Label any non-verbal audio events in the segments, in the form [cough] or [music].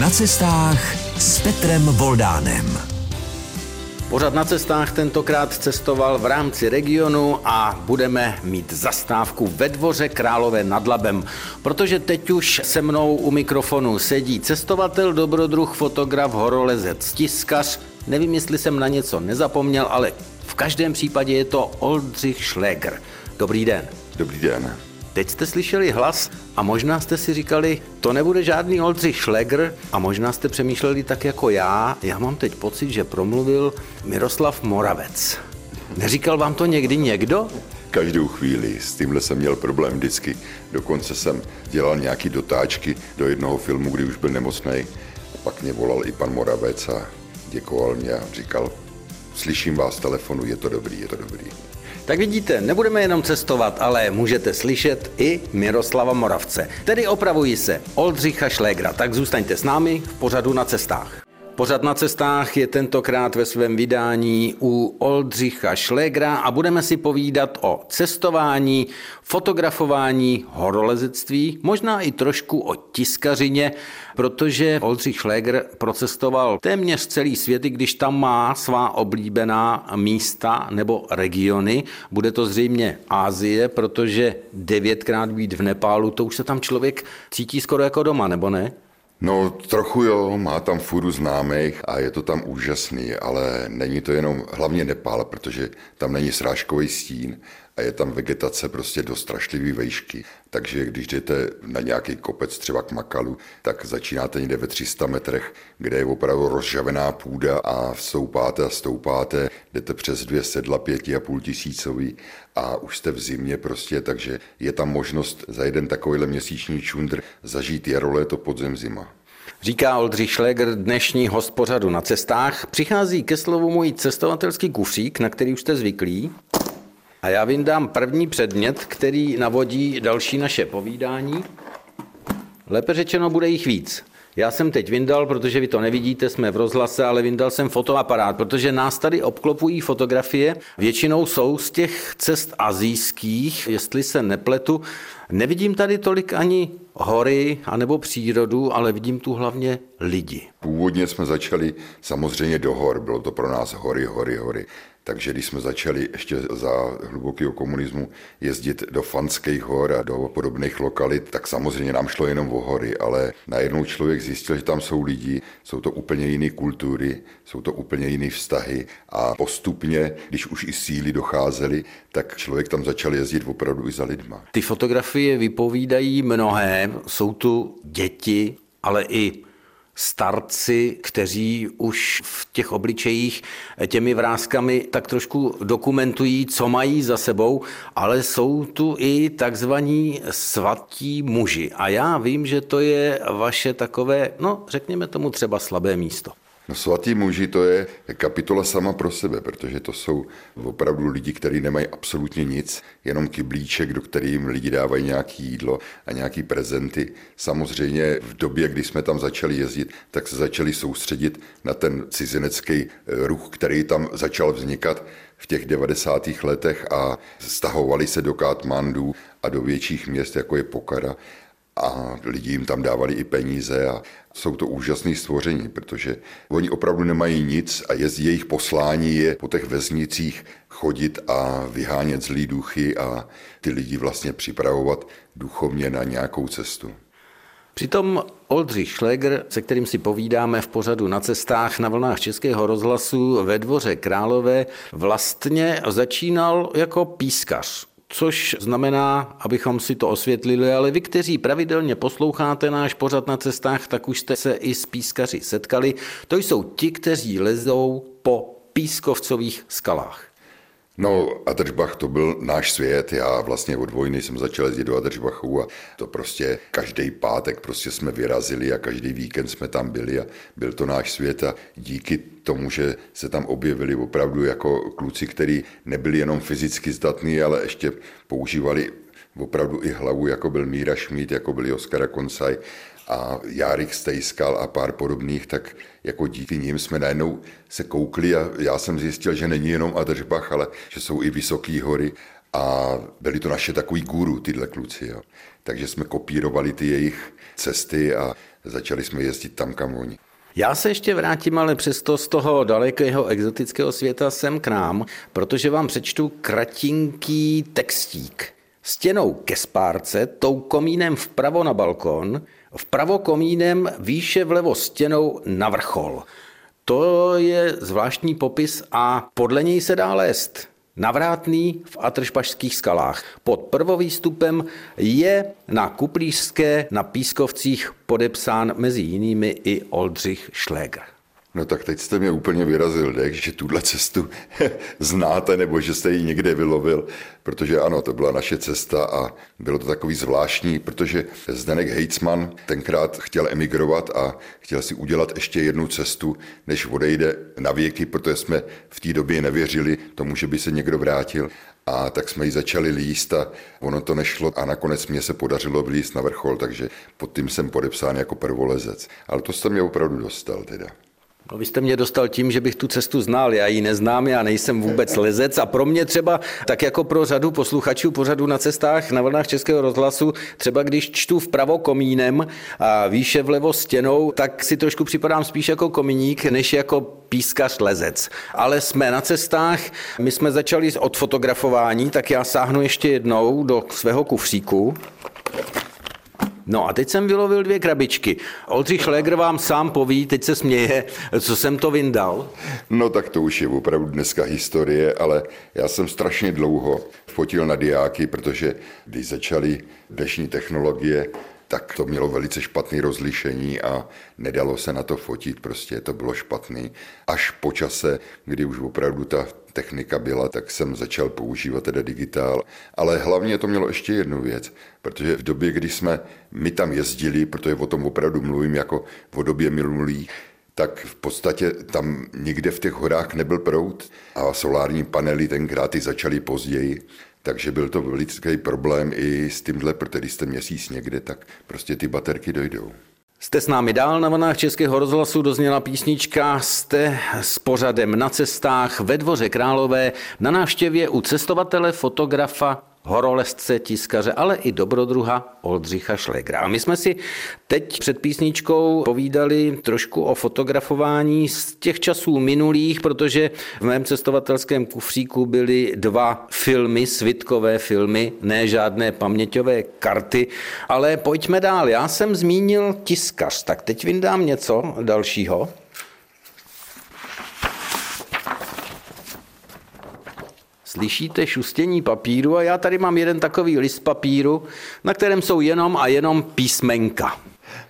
Na cestách s Petrem Voldánem. Pořad na cestách tentokrát cestoval v rámci regionu a budeme mít zastávku ve dvoře Králové nad Labem, protože teď už se mnou u mikrofonu sedí cestovatel, dobrodruh, fotograf, horolezec, tiskař. Nevím, jestli jsem na něco nezapomněl, ale v každém případě je to Oldřich Schläger. Dobrý den. Dobrý den. Teď jste slyšeli hlas a možná jste si říkali, to nebude žádný Oldřich Schlegr a možná jste přemýšleli tak jako já. Já mám teď pocit, že promluvil Miroslav Moravec. Neříkal vám to někdy někdo? Každou chvíli. S tímhle jsem měl problém vždycky. Dokonce jsem dělal nějaký dotáčky do jednoho filmu, kdy už byl nemocný. Pak mě volal i pan Moravec a děkoval mě a říkal, slyším vás telefonu, je to dobrý, je to dobrý. Tak vidíte, nebudeme jenom cestovat, ale můžete slyšet i Miroslava Moravce. Tedy opravují se Oldřicha Šlégra. Tak zůstaňte s námi v pořadu na cestách. Pořad na cestách je tentokrát ve svém vydání u Oldřicha Šlégra a budeme si povídat o cestování, fotografování, horolezectví, možná i trošku o tiskařině, protože Oldřich Šlégr procestoval téměř celý svět, i když tam má svá oblíbená místa nebo regiony. Bude to zřejmě Ázie, protože devětkrát být v Nepálu, to už se tam člověk cítí skoro jako doma, nebo ne? No trochu jo, má tam furu známých a je to tam úžasný, ale není to jenom hlavně Nepál, protože tam není srážkový stín a je tam vegetace prostě do strašlivý vejšky. Takže když jdete na nějaký kopec třeba k Makalu, tak začínáte někde ve 300 metrech, kde je opravdu rozžavená půda a stoupáte a stoupáte, jdete přes dvě sedla pěti a půl tisícový a už jste v zimě prostě, takže je tam možnost za jeden takovýhle měsíční čundr zažít jaro, léto, podzem, zima. Říká Oldřich Schlegr, dnešní host pořadu na cestách. Přichází ke slovu můj cestovatelský kufřík, na který už jste zvyklí. A já vyndám první předmět, který navodí další naše povídání. Lépe řečeno, bude jich víc. Já jsem teď vyndal, protože vy to nevidíte, jsme v rozhlase, ale vyndal jsem fotoaparát, protože nás tady obklopují fotografie. Většinou jsou z těch cest azijských, jestli se nepletu. Nevidím tady tolik ani hory anebo přírodu, ale vidím tu hlavně lidi. Původně jsme začali samozřejmě do hor, bylo to pro nás hory, hory, hory. Takže když jsme začali ještě za hlubokého komunismu jezdit do Fanských hor a do podobných lokalit, tak samozřejmě nám šlo jenom o hory, ale najednou člověk zjistil, že tam jsou lidi, jsou to úplně jiné kultury, jsou to úplně jiné vztahy a postupně, když už i síly docházely, tak člověk tam začal jezdit opravdu i za lidma. Ty fotografie vypovídají mnohé, jsou tu děti, ale i starci, kteří už v těch obličejích těmi vrázkami tak trošku dokumentují, co mají za sebou, ale jsou tu i takzvaní svatí muži. A já vím, že to je vaše takové, no řekněme tomu třeba slabé místo. No svatý muži to je kapitola sama pro sebe, protože to jsou opravdu lidi, kteří nemají absolutně nic, jenom kyblíček, do kterým lidi dávají nějaké jídlo a nějaké prezenty. Samozřejmě v době, kdy jsme tam začali jezdit, tak se začali soustředit na ten cizinecký eh, ruch, který tam začal vznikat v těch 90. letech a stahovali se do Katmandu a do větších měst, jako je Pokara a lidi jim tam dávali i peníze a jsou to úžasné stvoření, protože oni opravdu nemají nic a je, jejich poslání je po těch vesnicích chodit a vyhánět zlý duchy a ty lidi vlastně připravovat duchovně na nějakou cestu. Přitom Oldřich Schlegr, se kterým si povídáme v pořadu na cestách na vlnách Českého rozhlasu ve dvoře Králové, vlastně začínal jako pískař což znamená, abychom si to osvětlili, ale vy, kteří pravidelně posloucháte náš pořad na cestách, tak už jste se i s pískaři setkali. To jsou ti, kteří lezou po pískovcových skalách. No, Adržbach to byl náš svět. Já vlastně od vojny jsem začal jezdit do Adržbachu a to prostě každý pátek prostě jsme vyrazili a každý víkend jsme tam byli a byl to náš svět a díky tomu, že se tam objevili opravdu jako kluci, kteří nebyli jenom fyzicky zdatní, ale ještě používali opravdu i hlavu, jako byl Míra Šmít, jako byl Oskar Konsaj a Járik Stejskal a pár podobných, tak jako díky nim jsme najednou se koukli a já jsem zjistil, že není jenom Adržbach, ale že jsou i vysoké hory a byli to naše takový guru, tyhle kluci. Jo. Takže jsme kopírovali ty jejich cesty a začali jsme jezdit tam, kam oni. Já se ještě vrátím ale přesto z toho dalekého exotického světa sem k nám, protože vám přečtu kratinký textík. Stěnou ke spárce, tou komínem vpravo na balkon, vpravo komínem výše vlevo stěnou na vrchol. To je zvláštní popis a podle něj se dá lézt. Navrátný v Atršpašských skalách. Pod prvovýstupem je na Kuplířské na Pískovcích podepsán mezi jinými i Oldřich Schläger. No tak teď jste mě úplně vyrazil dech, že tuhle cestu [laughs] znáte nebo že jste ji někde vylovil, protože ano, to byla naše cesta a bylo to takový zvláštní, protože Zdenek Hejcman tenkrát chtěl emigrovat a chtěl si udělat ještě jednu cestu, než odejde na věky, protože jsme v té době nevěřili tomu, že by se někdo vrátil. A tak jsme ji začali líst a ono to nešlo a nakonec mě se podařilo vlíst na vrchol, takže pod tím jsem podepsán jako prvolezec. Ale to jste mě opravdu dostal teda. No, vy jste mě dostal tím, že bych tu cestu znal, já ji neznám, já nejsem vůbec lezec a pro mě třeba, tak jako pro řadu posluchačů pořadu na cestách na vlnách Českého rozhlasu, třeba když čtu vpravo komínem a výše vlevo stěnou, tak si trošku připadám spíš jako komíník, než jako pískař lezec. Ale jsme na cestách, my jsme začali od fotografování, tak já sáhnu ještě jednou do svého kufříku. No a teď jsem vylovil dvě krabičky. Oldřich Schläger vám sám poví, teď se směje, co jsem to vyndal. No tak to už je opravdu dneska historie, ale já jsem strašně dlouho fotil na diáky, protože když začaly dnešní technologie, tak to mělo velice špatné rozlišení a nedalo se na to fotit, prostě to bylo špatný. Až po čase, kdy už opravdu ta technika byla, tak jsem začal používat teda digitál. Ale hlavně to mělo ještě jednu věc, protože v době, kdy jsme my tam jezdili, protože o tom opravdu mluvím jako o době minulých, tak v podstatě tam nikde v těch horách nebyl prout a solární panely tenkrát i začaly později. Takže byl to veliký problém i s tímhle, protože když jste měsíc někde, tak prostě ty baterky dojdou. Jste s námi dál na vlnách Českého rozhlasu, dozněla písnička, jste s pořadem na cestách ve Dvoře Králové na návštěvě u cestovatele, fotografa horolezce, tiskaře, ale i dobrodruha Oldřicha Šlegra. A my jsme si teď před písničkou povídali trošku o fotografování z těch časů minulých, protože v mém cestovatelském kufříku byly dva filmy, svitkové filmy, ne žádné paměťové karty, ale pojďme dál. Já jsem zmínil tiskař, tak teď vyndám něco dalšího. Slyšíte šustění papíru a já tady mám jeden takový list papíru, na kterém jsou jenom a jenom písmenka.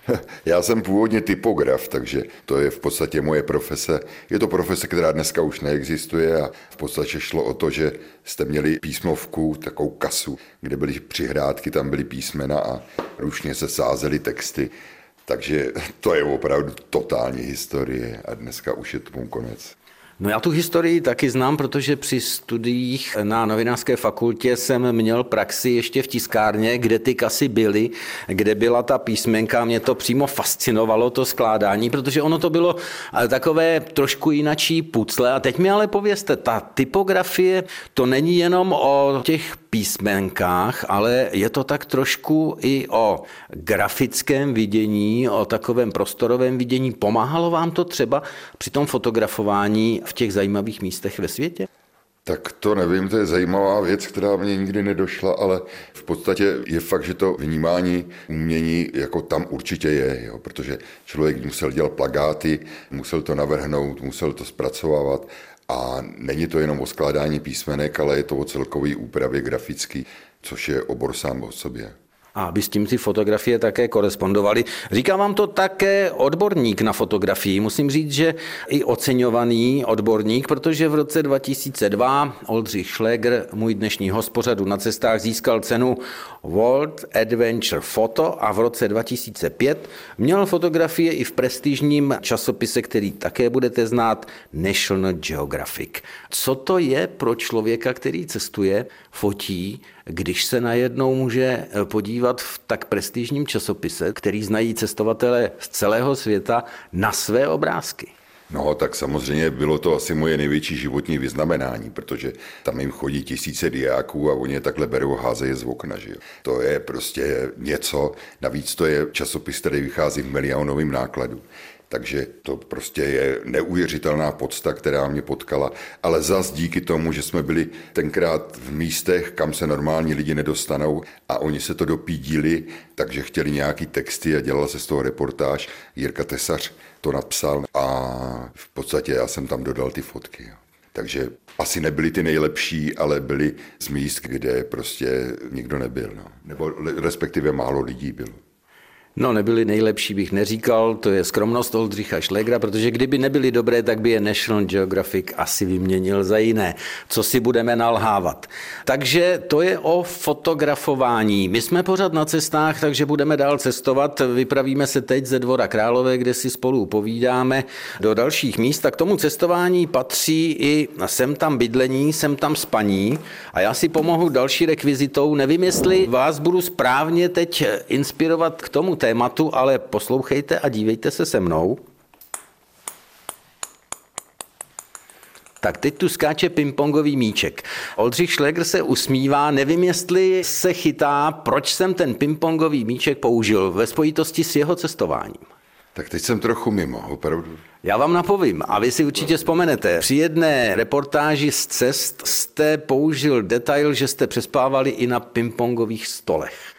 [laughs] Já jsem původně typograf, takže to je v podstatě moje profese. Je to profese, která dneska už neexistuje a v podstatě šlo o to, že jste měli písmovku, takovou kasu, kde byly přihrádky, tam byly písmena a ručně se sázely texty. Takže to je opravdu totální historie a dneska už je tomu konec. No já tu historii taky znám, protože při studiích na novinářské fakultě jsem měl praxi ještě v tiskárně, kde ty kasy byly, kde byla ta písmenka. Mě to přímo fascinovalo, to skládání, protože ono to bylo takové trošku jinačí pucle. A teď mi ale povězte, ta typografie, to není jenom o těch písmenkách, ale je to tak trošku i o grafickém vidění, o takovém prostorovém vidění. Pomáhalo vám to třeba při tom fotografování v těch zajímavých místech ve světě? Tak to nevím, to je zajímavá věc, která mě nikdy nedošla, ale v podstatě je fakt, že to vnímání umění jako tam určitě je, jo, protože člověk musel dělat plagáty, musel to navrhnout, musel to zpracovávat a není to jenom o skládání písmenek, ale je to o celkové úpravě grafický, což je obor sám o sobě a aby s tím ty fotografie také korespondovaly. Říká vám to také odborník na fotografii. Musím říct, že i oceňovaný odborník, protože v roce 2002 Oldřich Schläger, můj dnešní hospořadu na cestách, získal cenu World Adventure Photo a v roce 2005 měl fotografie i v prestižním časopise, který také budete znát, National Geographic. Co to je pro člověka, který cestuje, fotí, když se najednou může podívat v tak prestižním časopise, který znají cestovatele z celého světa, na své obrázky? No, tak samozřejmě bylo to asi moje největší životní vyznamenání, protože tam jim chodí tisíce diáků a oni je takhle berou a házejí z okna. Že jo. To je prostě něco, navíc to je časopis, který vychází v milionovém nákladu. Takže to prostě je neuvěřitelná podsta, která mě potkala. Ale zas díky tomu, že jsme byli tenkrát v místech, kam se normální lidi nedostanou a oni se to dopídili, takže chtěli nějaký texty a dělala se z toho reportáž. Jirka Tesař to napsal a v podstatě já jsem tam dodal ty fotky. Takže asi nebyly ty nejlepší, ale byly z míst, kde prostě nikdo nebyl. No. Nebo respektive málo lidí bylo. No, nebyli nejlepší, bych neříkal, to je skromnost Oldřicha Šlegra, protože kdyby nebyli dobré, tak by je National Geographic asi vyměnil za jiné. Co si budeme nalhávat. Takže to je o fotografování. My jsme pořád na cestách, takže budeme dál cestovat. Vypravíme se teď ze Dvora Králové, kde si spolu povídáme do dalších míst. A k tomu cestování patří i sem tam bydlení, sem tam spaní. A já si pomohu další rekvizitou. Nevím, jestli vás budu správně teď inspirovat k tomu tématu, ale poslouchejte a dívejte se se mnou. Tak teď tu skáče pingpongový míček. Oldřich Schlegr se usmívá, nevím, jestli se chytá, proč jsem ten pingpongový míček použil ve spojitosti s jeho cestováním. Tak teď jsem trochu mimo, opravdu. Já vám napovím a vy si určitě vzpomenete. Při jedné reportáži z cest jste použil detail, že jste přespávali i na pingpongových stolech.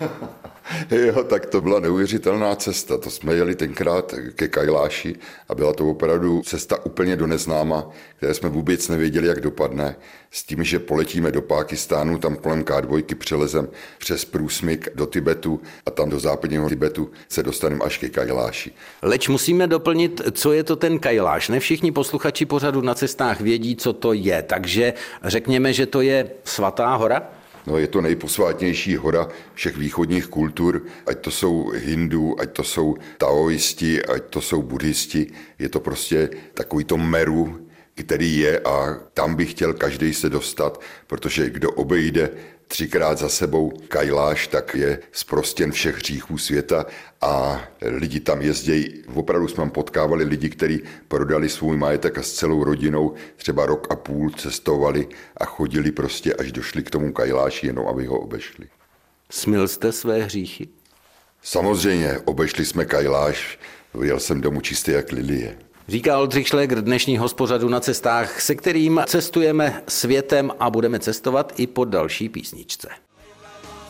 [laughs] Jo, tak to byla neuvěřitelná cesta. To jsme jeli tenkrát ke Kajláši a byla to opravdu cesta úplně do neznáma, které jsme vůbec nevěděli, jak dopadne. S tím, že poletíme do Pákistánu, tam kolem K2 přelezem přes průsmyk do Tibetu a tam do západního Tibetu se dostaneme až ke Kajláši. Leč musíme doplnit, co je to ten Kajláš. Ne všichni posluchači pořadu na cestách vědí, co to je, takže řekněme, že to je svatá hora? No, je to nejposvátnější hora všech východních kultur, ať to jsou hindů, ať to jsou taoisti, ať to jsou buddhisti. Je to prostě takový to meru, který je a tam by chtěl každý se dostat, protože kdo obejde třikrát za sebou Kajláš, tak je zprostěn všech hříchů světa a lidi tam jezdí. Opravdu jsme potkávali lidi, kteří prodali svůj majetek a s celou rodinou třeba rok a půl cestovali a chodili prostě, až došli k tomu Kajláši, jenom aby ho obešli. Smil jste své hříchy? Samozřejmě, obešli jsme Kajláš, vyjel jsem domů čistý jak lilie. Říká Oldřich Šlegr dnešní hospodřadu na cestách, se kterým cestujeme světem a budeme cestovat i po další písničce.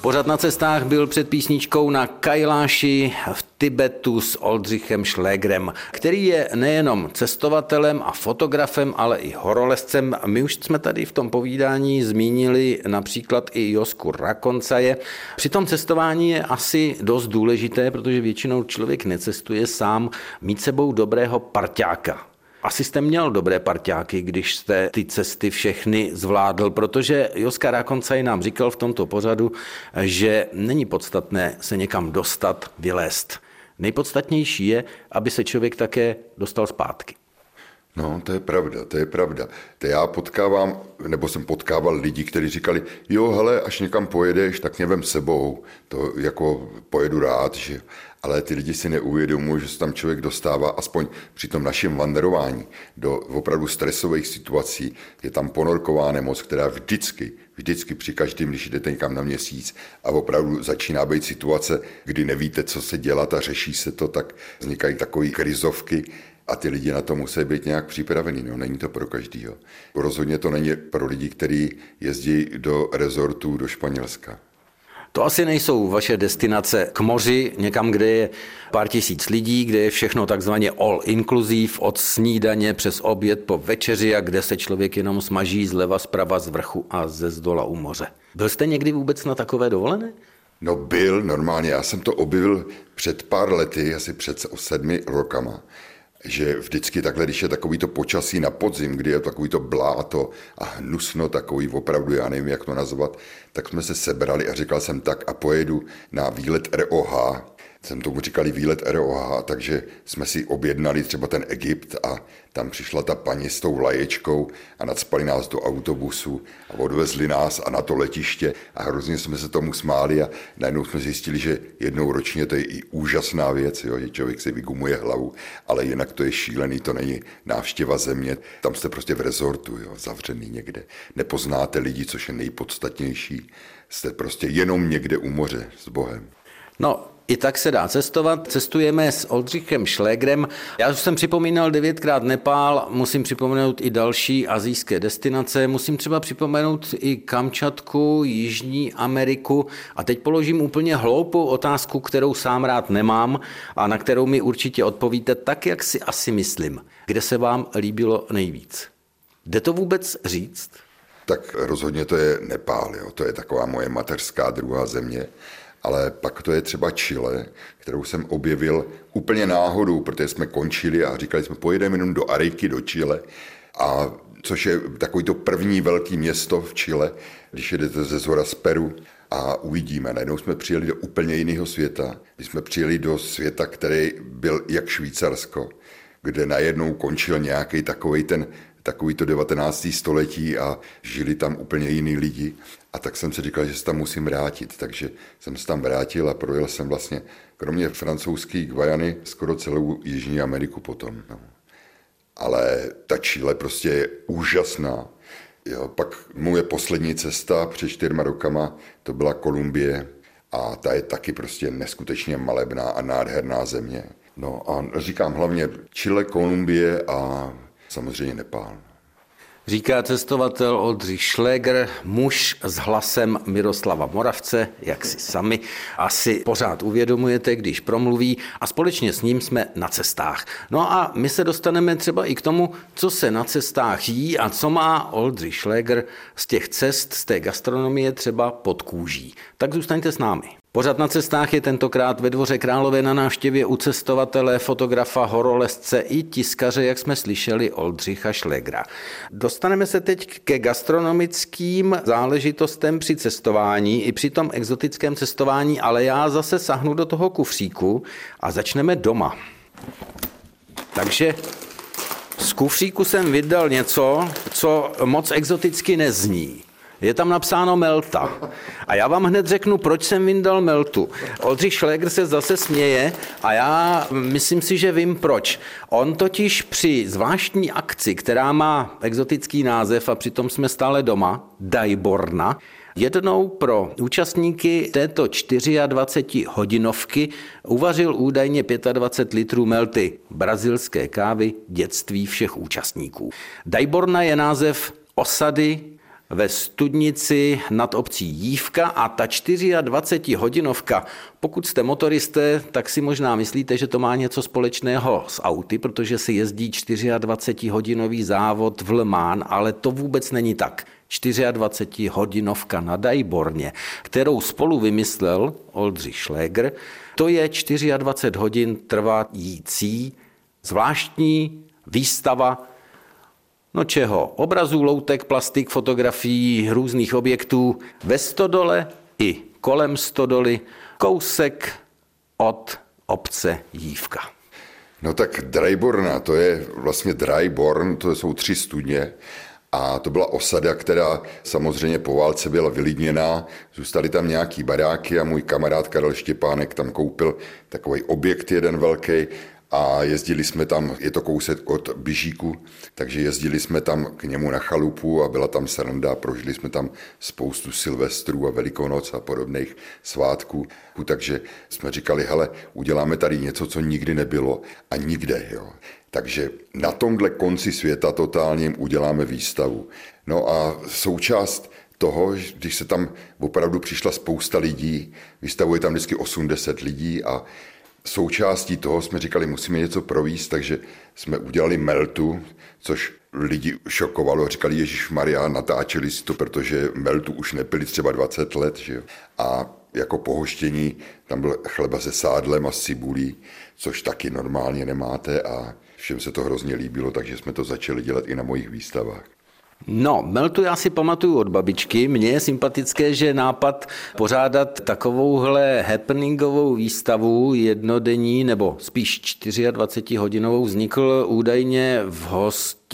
Pořad na cestách byl před písničkou na Kailáši v Tibetu s Oldřichem Šlégrem, který je nejenom cestovatelem a fotografem, ale i horolezcem. My už jsme tady v tom povídání zmínili například i Josku Rakoncaje. Při tom cestování je asi dost důležité, protože většinou člověk necestuje sám, mít sebou dobrého parťáka, asi jste měl dobré parťáky, když jste ty cesty všechny zvládl, protože Joska Rákoncaj nám říkal v tomto pořadu, že není podstatné se někam dostat, vylézt. Nejpodstatnější je, aby se člověk také dostal zpátky. No, to je pravda, to je pravda. To já potkávám, nebo jsem potkával lidi, kteří říkali, jo, hele, až někam pojedeš, tak mě vem sebou, to jako pojedu rád, že ale ty lidi si neuvědomují, že se tam člověk dostává, aspoň při tom našem wanderování, do opravdu stresových situací. Je tam ponorková nemoc, která vždycky, vždycky při každém, když jdete někam na měsíc a opravdu začíná být situace, kdy nevíte, co se dělat a řeší se to, tak vznikají takové krizovky, a ty lidi na to musí být nějak připravení. No, není to pro každýho. Rozhodně to není pro lidi, kteří jezdí do rezortů do Španělska. To asi nejsou vaše destinace k moři, někam, kde je pár tisíc lidí, kde je všechno takzvaně all inclusive, od snídaně přes oběd po večeři a kde se člověk jenom smaží zleva, zprava, z vrchu a ze zdola u moře. Byl jste někdy vůbec na takové dovolené? No byl, normálně. Já jsem to objevil před pár lety, asi před sedmi rokama že vždycky takhle, když je takový to počasí na podzim, kdy je takový to bláto a hnusno, takový opravdu, já nevím, jak to nazvat, tak jsme se sebrali a říkal jsem tak a pojedu na výlet ROH jsem tomu říkali výlet ROH, takže jsme si objednali třeba ten Egypt a tam přišla ta paní s tou laječkou a nadspali nás do autobusu a odvezli nás a na to letiště a hrozně jsme se tomu smáli a najednou jsme zjistili, že jednou ročně to je i úžasná věc, jo, že člověk si vygumuje hlavu, ale jinak to je šílený, to není návštěva země, tam jste prostě v rezortu, jo, zavřený někde. Nepoznáte lidi, což je nejpodstatnější, jste prostě jenom někde u moře s Bohem. No, i tak se dá cestovat. Cestujeme s Oldřichem Šlégrem. Já už jsem připomínal devětkrát Nepál, musím připomenout i další azijské destinace, musím třeba připomenout i Kamčatku, Jižní Ameriku. A teď položím úplně hloupou otázku, kterou sám rád nemám a na kterou mi určitě odpovíte tak, jak si asi myslím. Kde se vám líbilo nejvíc? Jde to vůbec říct? Tak rozhodně to je Nepál, jo. to je taková moje mateřská druhá země ale pak to je třeba Chile, kterou jsem objevil úplně náhodou, protože jsme končili a říkali jsme, pojedeme jenom do Ariky, do Chile, a což je takový to první velké město v Chile, když jedete ze zhora z Peru a uvidíme. Najednou jsme přijeli do úplně jiného světa. My jsme přijeli do světa, který byl jak Švýcarsko, kde najednou končil nějaký takový ten takový to 19. století a žili tam úplně jiní lidi. A tak jsem si říkal, že se tam musím vrátit. Takže jsem se tam vrátil a projel jsem vlastně, kromě francouzské Guajany, skoro celou Jižní Ameriku potom. No. Ale ta Chile prostě je úžasná. Jo, pak moje poslední cesta před čtyřma rokama, to byla Kolumbie a ta je taky prostě neskutečně malebná a nádherná země. No a říkám hlavně Chile, Kolumbie a samozřejmě Nepál. Říká cestovatel Oldřich Schläger, muž s hlasem Miroslava Moravce, jak si sami asi pořád uvědomujete, když promluví a společně s ním jsme na cestách. No a my se dostaneme třeba i k tomu, co se na cestách jí a co má Oldřich Schläger z těch cest, z té gastronomie třeba pod kůží. Tak zůstaňte s námi. Pořad na cestách je tentokrát ve dvoře Králové na návštěvě u cestovatele, fotografa, horolezce i tiskaře, jak jsme slyšeli, Oldřicha Šlegra. Dostaneme se teď ke gastronomickým záležitostem při cestování, i při tom exotickém cestování, ale já zase sahnu do toho kufříku a začneme doma. Takže z kufříku jsem vydal něco, co moc exoticky nezní. Je tam napsáno Melta. A já vám hned řeknu, proč jsem vyndal Meltu. Oldřich Schläger se zase směje a já myslím si, že vím proč. On totiž při zvláštní akci, která má exotický název a přitom jsme stále doma, Dajborna, Jednou pro účastníky této 24 hodinovky uvařil údajně 25 litrů melty brazilské kávy dětství všech účastníků. Dajborna je název osady ve Studnici nad obcí Jívka a ta 24 hodinovka, pokud jste motoristé, tak si možná myslíte, že to má něco společného s auty, protože se jezdí 24 hodinový závod v Le Mans, ale to vůbec není tak. 24 hodinovka na Dajborně, kterou spolu vymyslel Oldřich Schläger, to je 24 hodin trvající zvláštní výstava No čeho? Obrazů, loutek, plastik, fotografií různých objektů ve Stodole i kolem Stodoly, kousek od obce Jívka. No tak Dryborna, to je vlastně Dryborn, to jsou tři studně a to byla osada, která samozřejmě po válce byla vylidněná. Zůstaly tam nějaký baráky a můj kamarád Karel Štěpánek tam koupil takový objekt jeden velký a jezdili jsme tam, je to kousek od Bižíku, takže jezdili jsme tam k němu na chalupu a byla tam sranda, prožili jsme tam spoustu silvestrů a velikonoc a podobných svátků, takže jsme říkali, hele, uděláme tady něco, co nikdy nebylo a nikde, jo. Takže na tomhle konci světa totálně uděláme výstavu. No a součást toho, když se tam opravdu přišla spousta lidí, vystavuje tam vždycky 80 lidí a součástí toho jsme říkali, musíme něco províst, takže jsme udělali meltu, což lidi šokovalo, říkali, Ježíš Maria, natáčeli si to, protože meltu už nepili třeba 20 let, že jo. A jako pohoštění tam byl chleba se sádlem a s cibulí, což taky normálně nemáte a všem se to hrozně líbilo, takže jsme to začali dělat i na mojich výstavách. No, Meltu já si pamatuju od babičky. Mně je sympatické, že nápad pořádat takovouhle happeningovou výstavu jednodenní, nebo spíš 24 hodinovou vznikl údajně v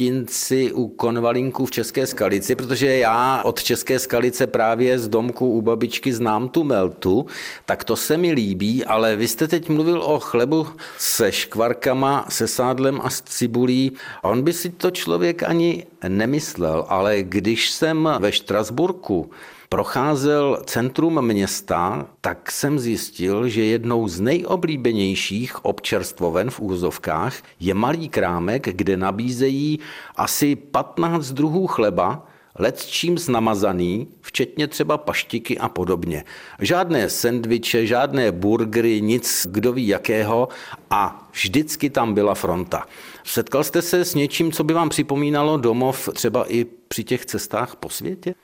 hostinci u Konvalinku v České Skalici, protože já od České Skalice právě z domku u babičky znám tu Meltu, tak to se mi líbí, ale vy jste teď mluvil o chlebu se škvarkama, se sádlem a s cibulí. On by si to člověk ani nemyslel, ale když jsem ve Štrasburku procházel centrum města, tak jsem zjistil, že jednou z nejoblíbenějších občerstvoven v úzovkách je malý krámek, kde nabízejí asi 15 druhů chleba, let čím namazaný, včetně třeba paštiky a podobně. Žádné sendviče, žádné burgery, nic kdo ví jakého a vždycky tam byla fronta. Setkal jste se s něčím, co by vám připomínalo domov třeba i při těch cestách po světě?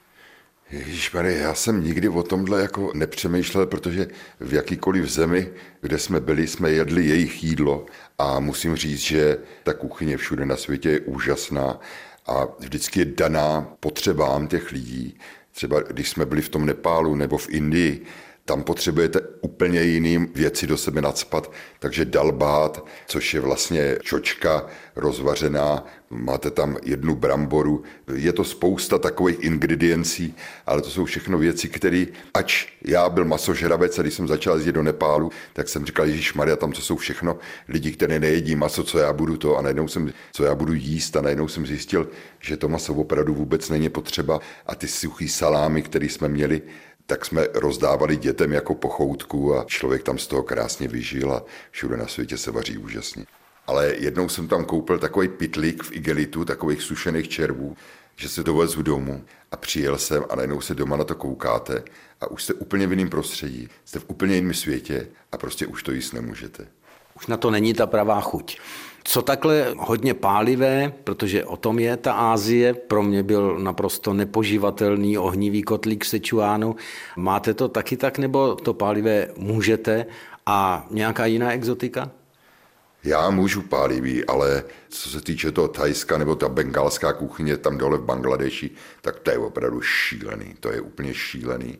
Ježišmarja, já jsem nikdy o tomhle jako nepřemýšlel, protože v jakýkoliv zemi, kde jsme byli, jsme jedli jejich jídlo a musím říct, že ta kuchyně všude na světě je úžasná a vždycky je daná potřebám těch lidí. Třeba když jsme byli v tom Nepálu nebo v Indii, tam potřebujete úplně jiným věci do sebe nadspat, takže dalbát, což je vlastně čočka rozvařená, máte tam jednu bramboru, je to spousta takových ingrediencí, ale to jsou všechno věci, které, ač já byl masožravec a když jsem začal jezdit do Nepálu, tak jsem říkal, Ježíš Maria, tam to jsou všechno lidi, kteří nejedí maso, co já budu to. A najednou jsem, co já budu jíst a najednou jsem zjistil, že to maso opravdu vůbec není potřeba. A ty suchý salámy, které jsme měli, tak jsme rozdávali dětem jako pochoutku a člověk tam z toho krásně vyžil a všude na světě se vaří úžasně. Ale jednou jsem tam koupil takový pitlík v igelitu, takových sušených červů, že se dovezu domů a přijel jsem a najednou se doma na to koukáte a už jste úplně v jiném prostředí, jste v úplně jiném světě a prostě už to jíst nemůžete. Už na to není ta pravá chuť. Co takhle hodně pálivé, protože o tom je ta Ázie, pro mě byl naprosto nepoživatelný ohnivý kotlík v Sečuánu. Máte to taky tak, nebo to pálivé můžete? A nějaká jiná exotika? Já můžu pálivý, ale co se týče toho Thajska nebo ta bengalská kuchyně tam dole v Bangladeši, tak to je opravdu šílený. To je úplně šílený.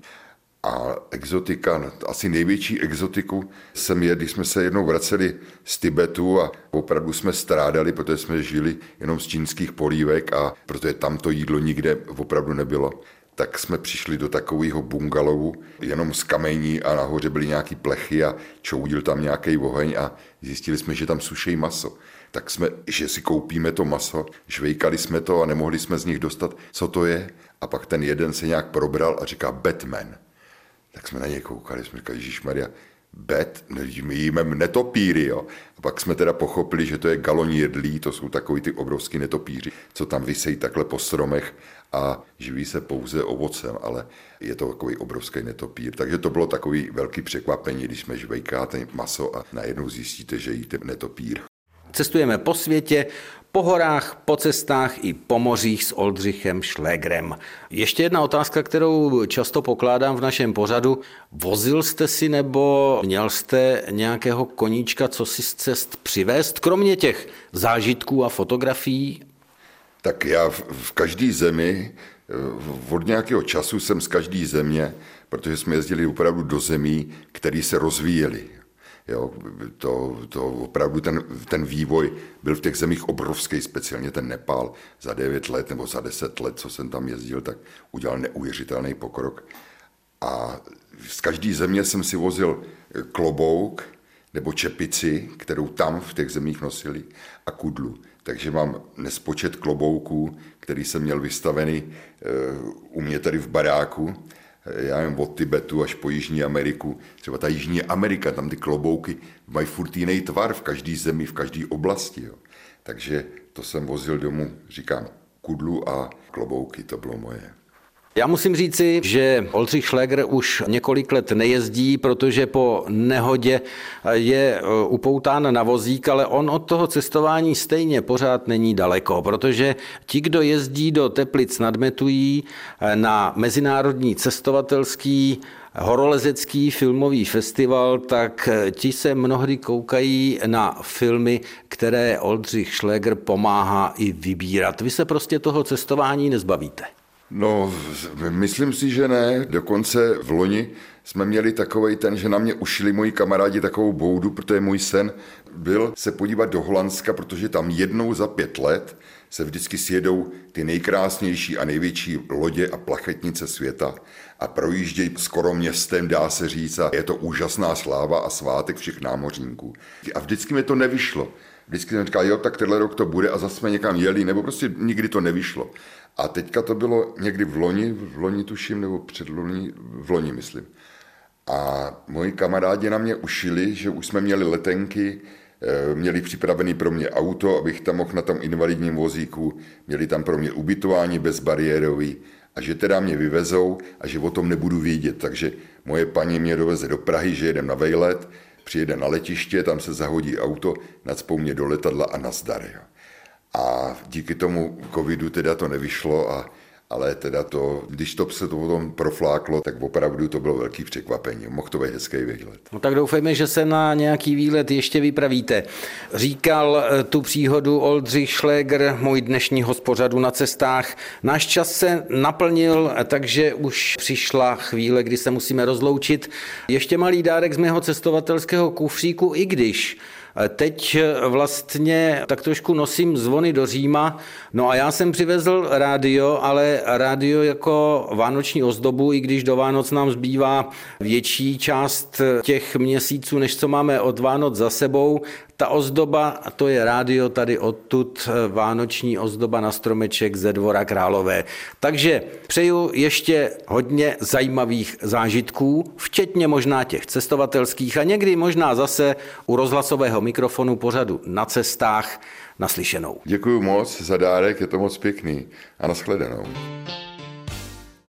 A exotika, asi největší exotiku jsem je, když jsme se jednou vraceli z Tibetu a opravdu jsme strádali, protože jsme žili jenom z čínských polívek a protože tam to jídlo nikde opravdu nebylo tak jsme přišli do takového bungalovu, jenom z kamení a nahoře byly nějaký plechy a čoudil tam nějaký oheň a zjistili jsme, že tam sušejí maso. Tak jsme, že si koupíme to maso, žvejkali jsme to a nemohli jsme z nich dostat, co to je. A pak ten jeden se nějak probral a říká Batman. Tak jsme na něj koukali, jsme říkali, Ježíš Maria, bet, my jíme netopíry, jo. A pak jsme teda pochopili, že to je galoní jedlí, to jsou takový ty obrovský netopíři, co tam vysejí takhle po stromech a živí se pouze ovocem, ale je to takový obrovský netopír. Takže to bylo takový velký překvapení, když jsme žvejkáte maso a najednou zjistíte, že jíte netopír. Cestujeme po světě, po horách, po cestách i po mořích s Oldřichem Šlégrem. Ještě jedna otázka, kterou často pokládám v našem pořadu. Vozil jste si nebo měl jste nějakého koníčka, co si z cest přivést, kromě těch zážitků a fotografií? Tak já v, v každé zemi, od nějakého času jsem z každé země, protože jsme jezdili opravdu do zemí, které se rozvíjely. Jo, to, to opravdu ten, ten vývoj byl v těch zemích obrovský, speciálně ten Nepál za 9 let nebo za 10 let, co jsem tam jezdil, tak udělal neuvěřitelný pokrok. A z každé země jsem si vozil klobouk nebo čepici, kterou tam v těch zemích nosili, a kudlu. Takže mám nespočet klobouků, který jsem měl vystavený eh, u mě tady v baráku já jen od Tibetu až po Jižní Ameriku. Třeba ta Jižní Amerika, tam ty klobouky mají furt jiný tvar v každé zemi, v každé oblasti. Jo. Takže to jsem vozil domů, říkám, kudlu a klobouky, to bylo moje. Já musím říci, že Oldřich Schläger už několik let nejezdí, protože po nehodě je e, upoután na vozík, ale on od toho cestování stejně pořád není daleko, protože ti, kdo jezdí do Teplic nad Metují e, na mezinárodní cestovatelský horolezecký filmový festival, tak e, ti se mnohdy koukají na filmy, které Oldřich Schläger pomáhá i vybírat. Vy se prostě toho cestování nezbavíte. No, myslím si, že ne. Dokonce v loni jsme měli takový ten, že na mě ušili moji kamarádi takovou boudu, protože můj sen byl se podívat do Holandska, protože tam jednou za pět let se vždycky sjedou ty nejkrásnější a největší lodě a plachetnice světa a projíždějí skoro městem, dá se říct, a je to úžasná sláva a svátek všech námořníků. A vždycky mi to nevyšlo. Vždycky jsem říkal, jo, tak tenhle rok to bude a zase jsme někam jeli, nebo prostě nikdy to nevyšlo. A teďka to bylo někdy v loni, v loni tuším, nebo předloni, v loni myslím. A moji kamarádi na mě ušili, že už jsme měli letenky, eh, měli připravený pro mě auto, abych tam mohl na tom invalidním vozíku, měli tam pro mě ubytování bezbariérový a že teda mě vyvezou a že o tom nebudu vědět. Takže moje paní mě doveze do Prahy, že jedem na vejlet, přijede na letiště, tam se zahodí auto, nadspou mě do letadla a nazdar. Jo. A díky tomu covidu teda to nevyšlo a ale teda to, když to se to potom profláklo, tak opravdu to bylo velký překvapení. Mohl to být hezký výlet. No tak doufejme, že se na nějaký výlet ještě vypravíte. Říkal eh, tu příhodu Oldřich Schläger, můj dnešní hospořadu na cestách. Náš čas se naplnil, takže už přišla chvíle, kdy se musíme rozloučit. Ještě malý dárek z mého cestovatelského kufříku, i když Teď vlastně tak trošku nosím zvony do Říma. No a já jsem přivezl rádio, ale rádio jako vánoční ozdobu, i když do Vánoc nám zbývá větší část těch měsíců, než co máme od Vánoc za sebou, ta ozdoba, to je rádio tady odtud, eh, vánoční ozdoba na stromeček ze dvora Králové. Takže přeju ještě hodně zajímavých zážitků, včetně možná těch cestovatelských a někdy možná zase u rozhlasového mikrofonu pořadu na cestách naslyšenou. Děkuji moc za dárek, je to moc pěkný a nashledanou.